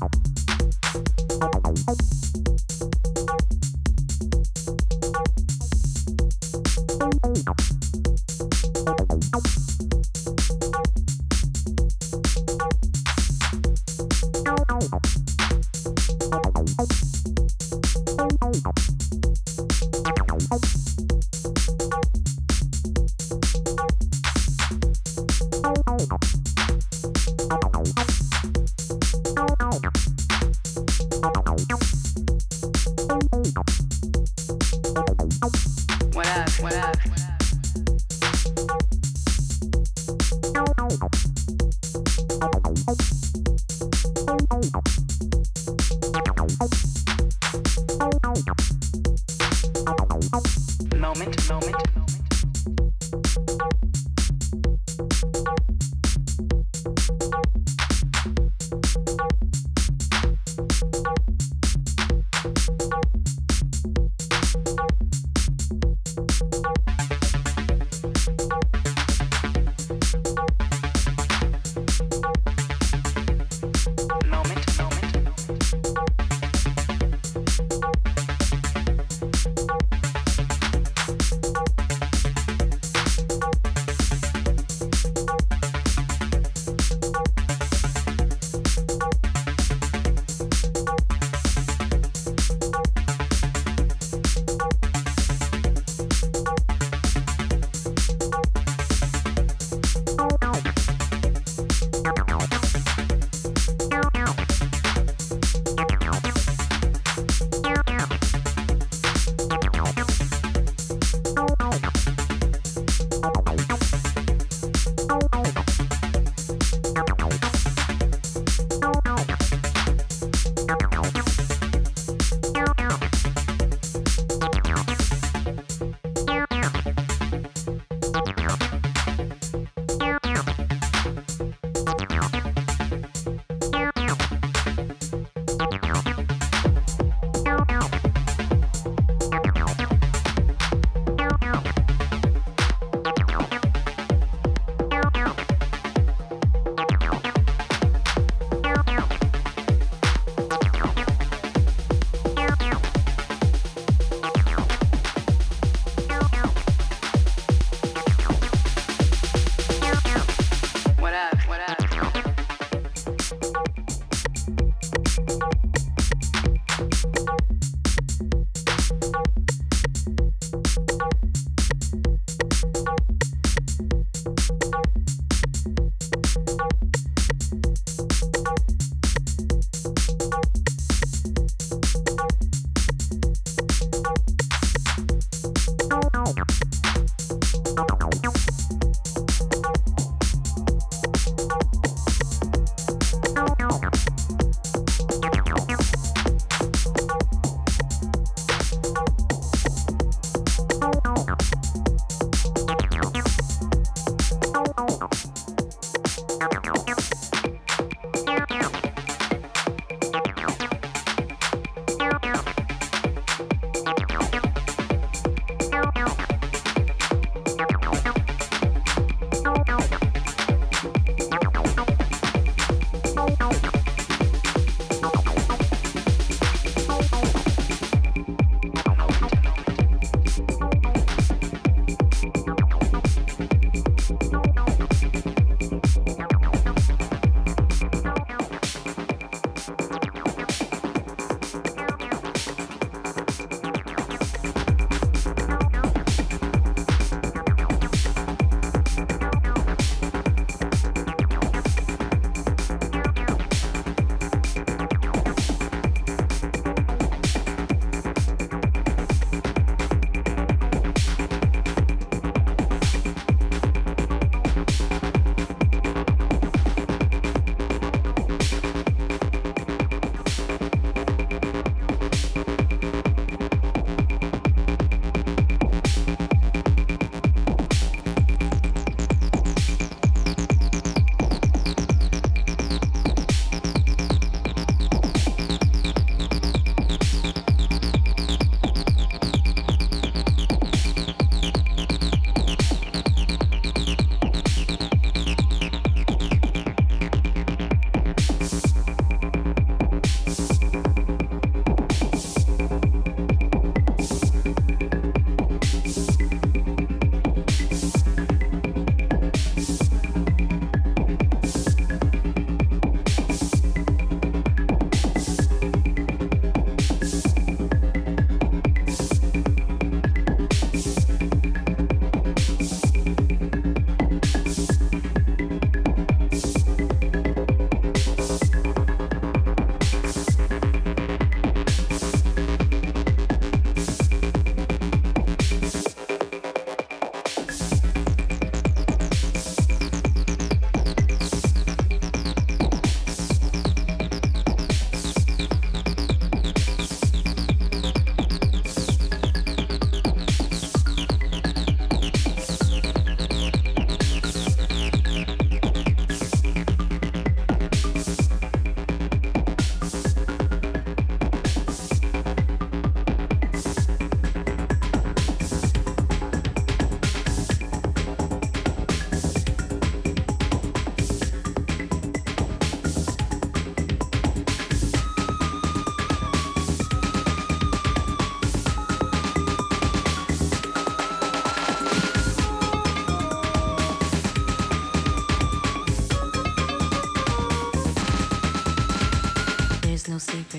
out.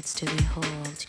To behold.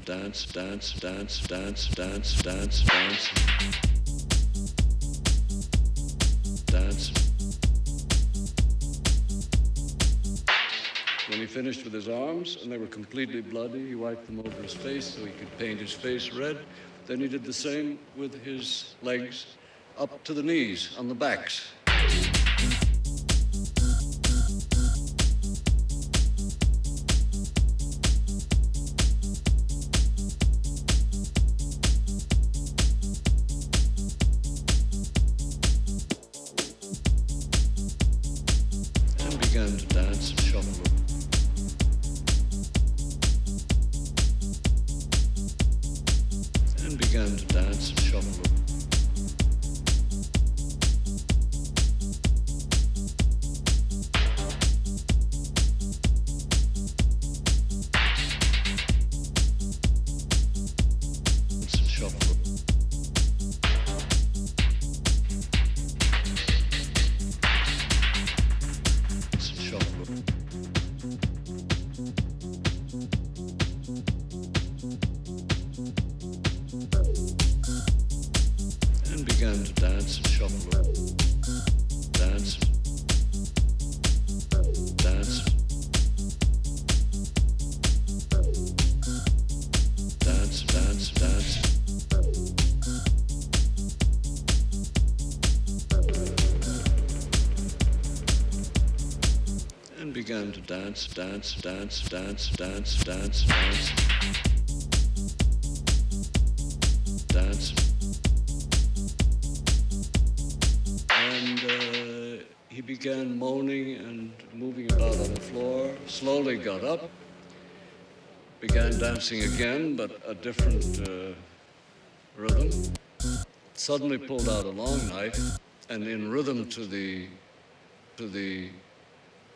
Dance, dance, dance, dance, dance, dance, dance. Dance. When he finished with his arms and they were completely bloody, he wiped them over his face so he could paint his face red. Then he did the same with his legs up to the knees on the backs. Dance, dance, dance, dance, dance, dance, dance. Dance. And uh, he began moaning and moving about on the floor, slowly got up, began dancing again, but a different uh, rhythm. Suddenly pulled out a long knife and in rhythm to the to the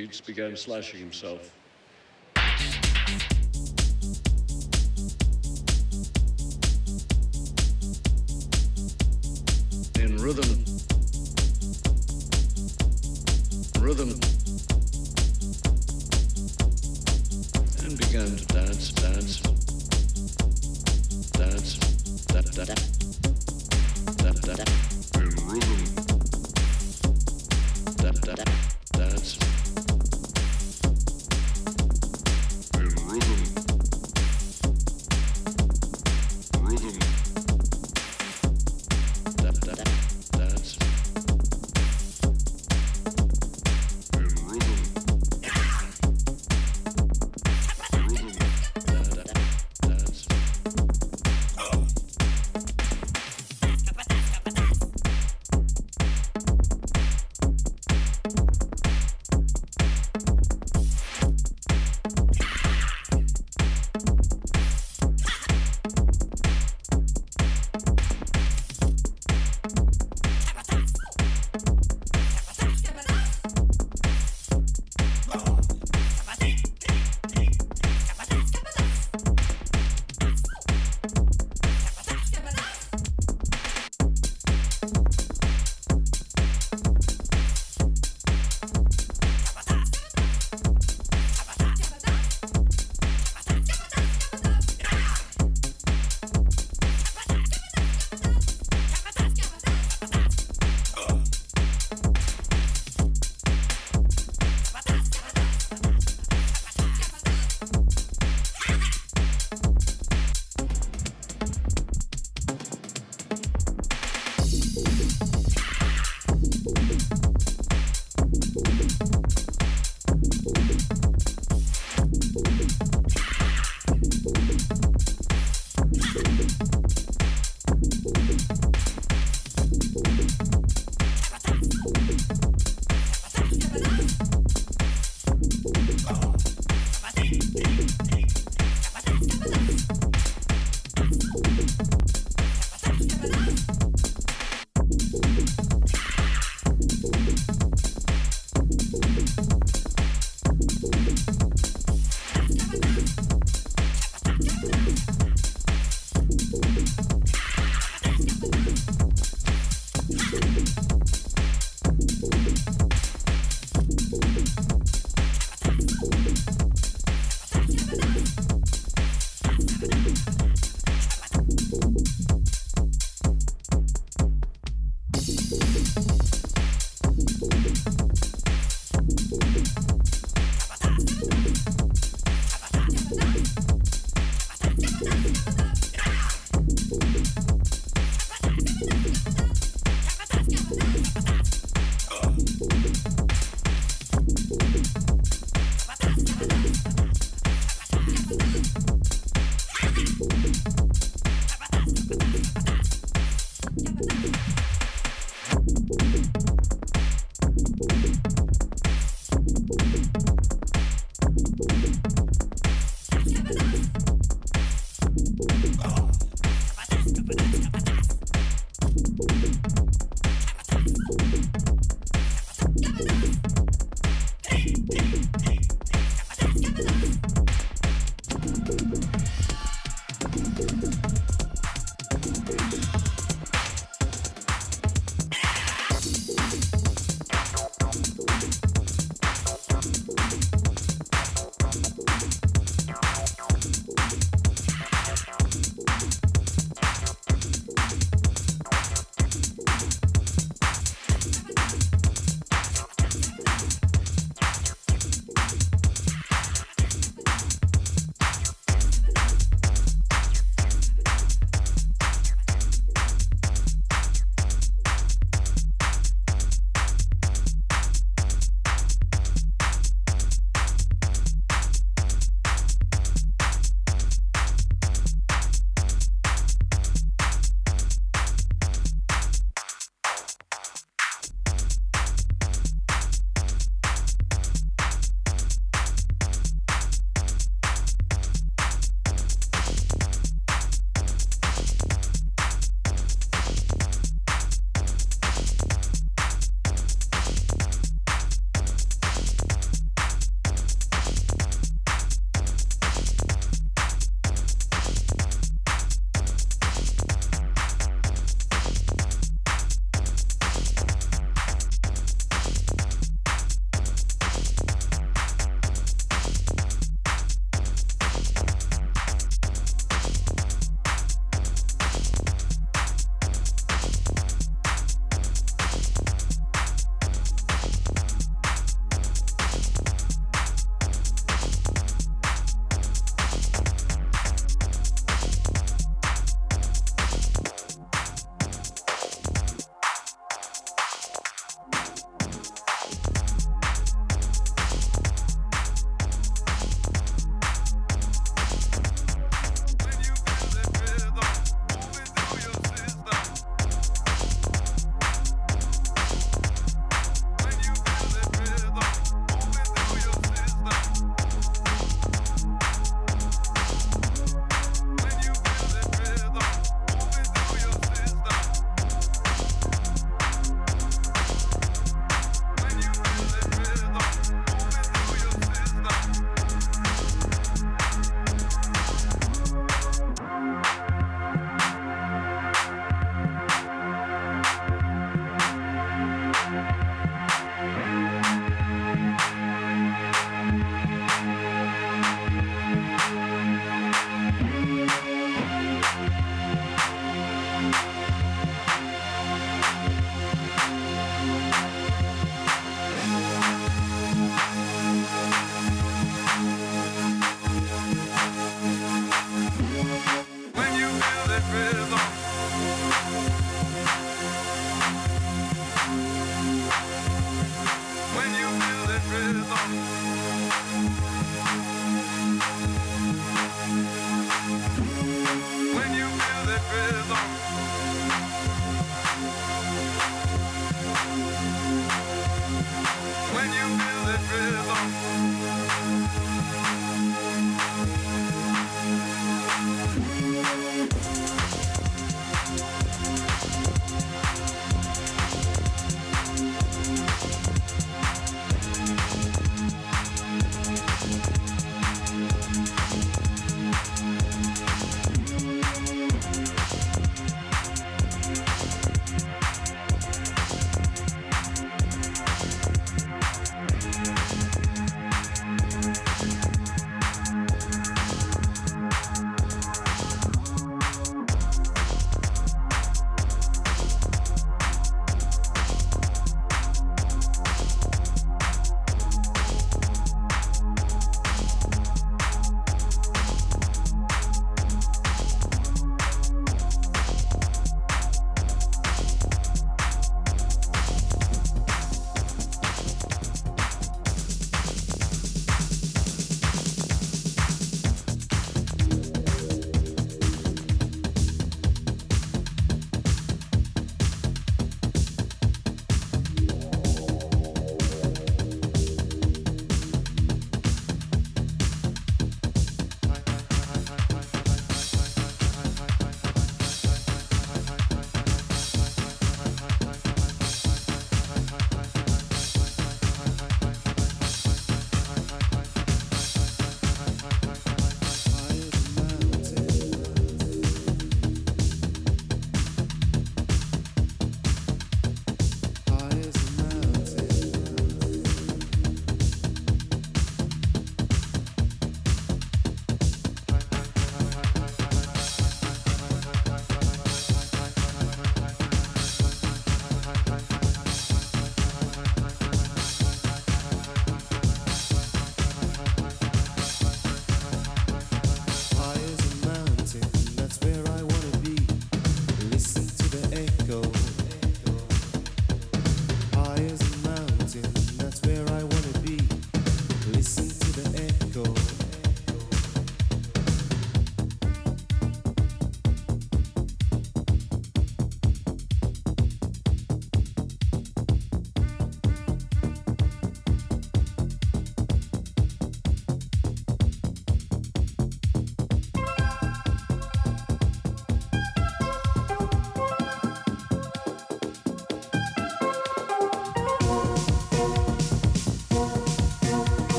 beats began slashing himself. In rhythm, rhythm, and began to dance, dance, dance, da da da. Da da. In rhythm, da da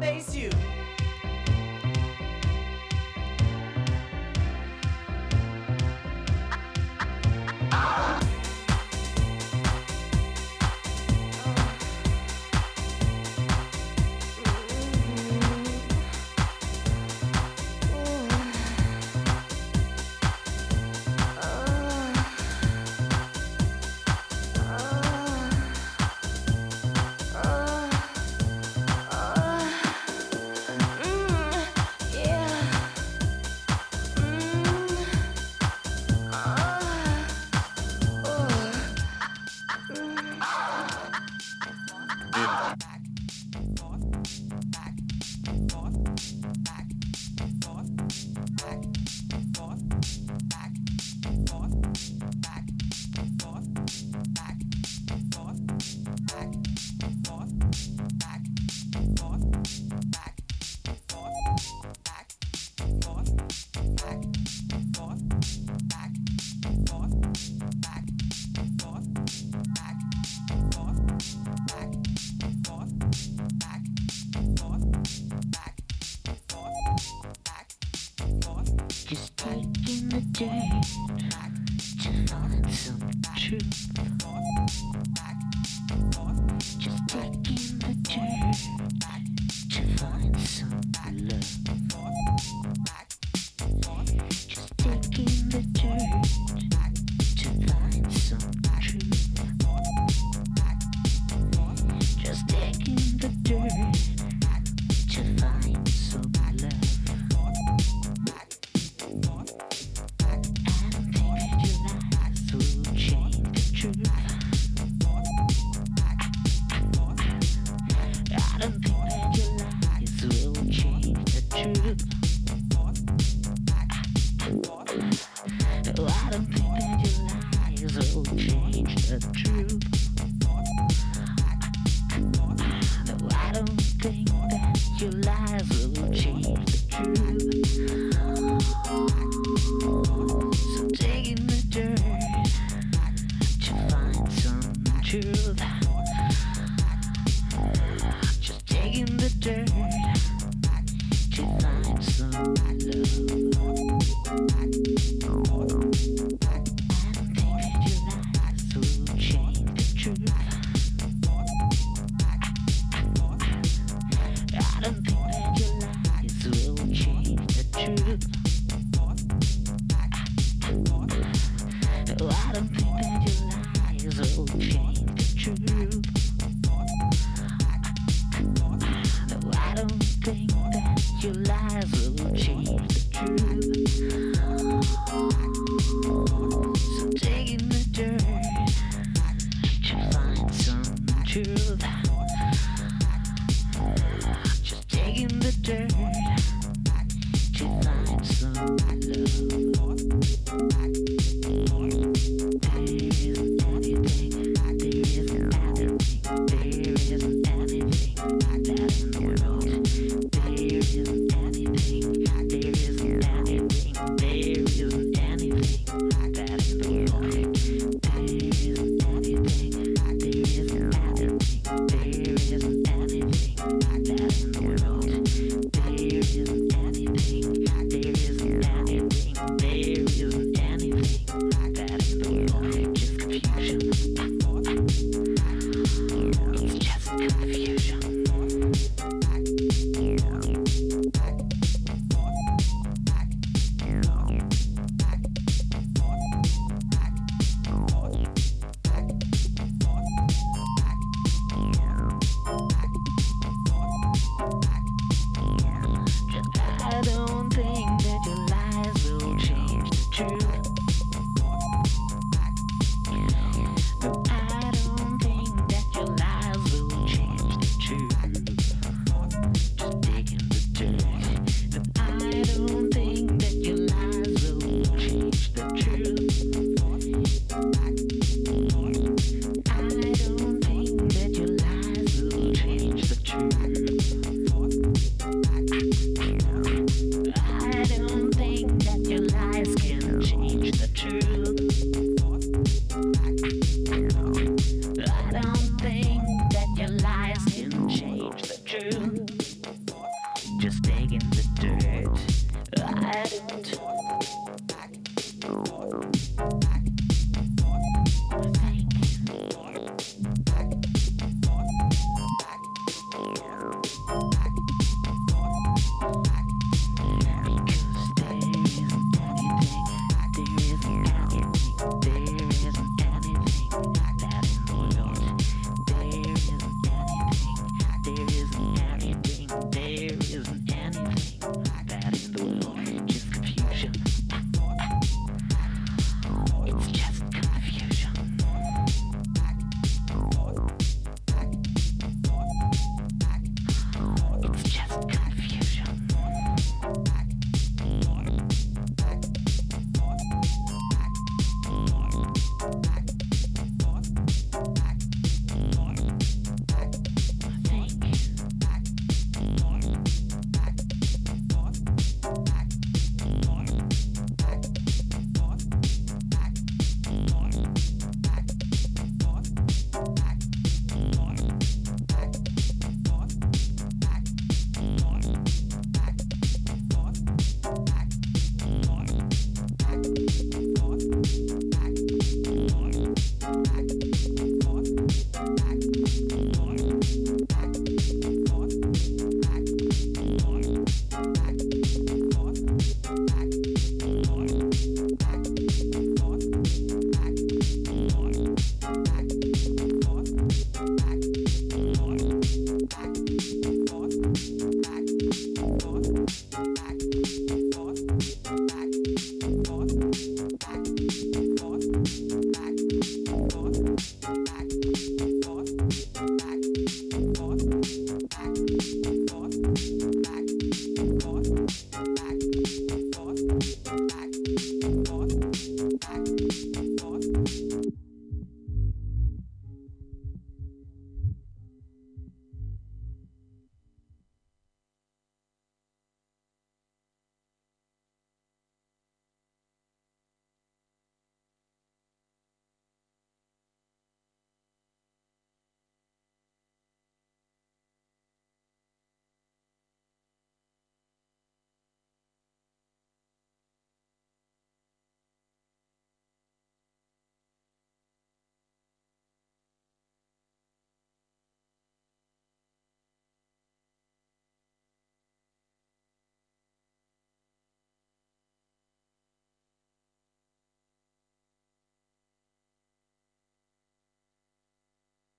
Just It's just confusion.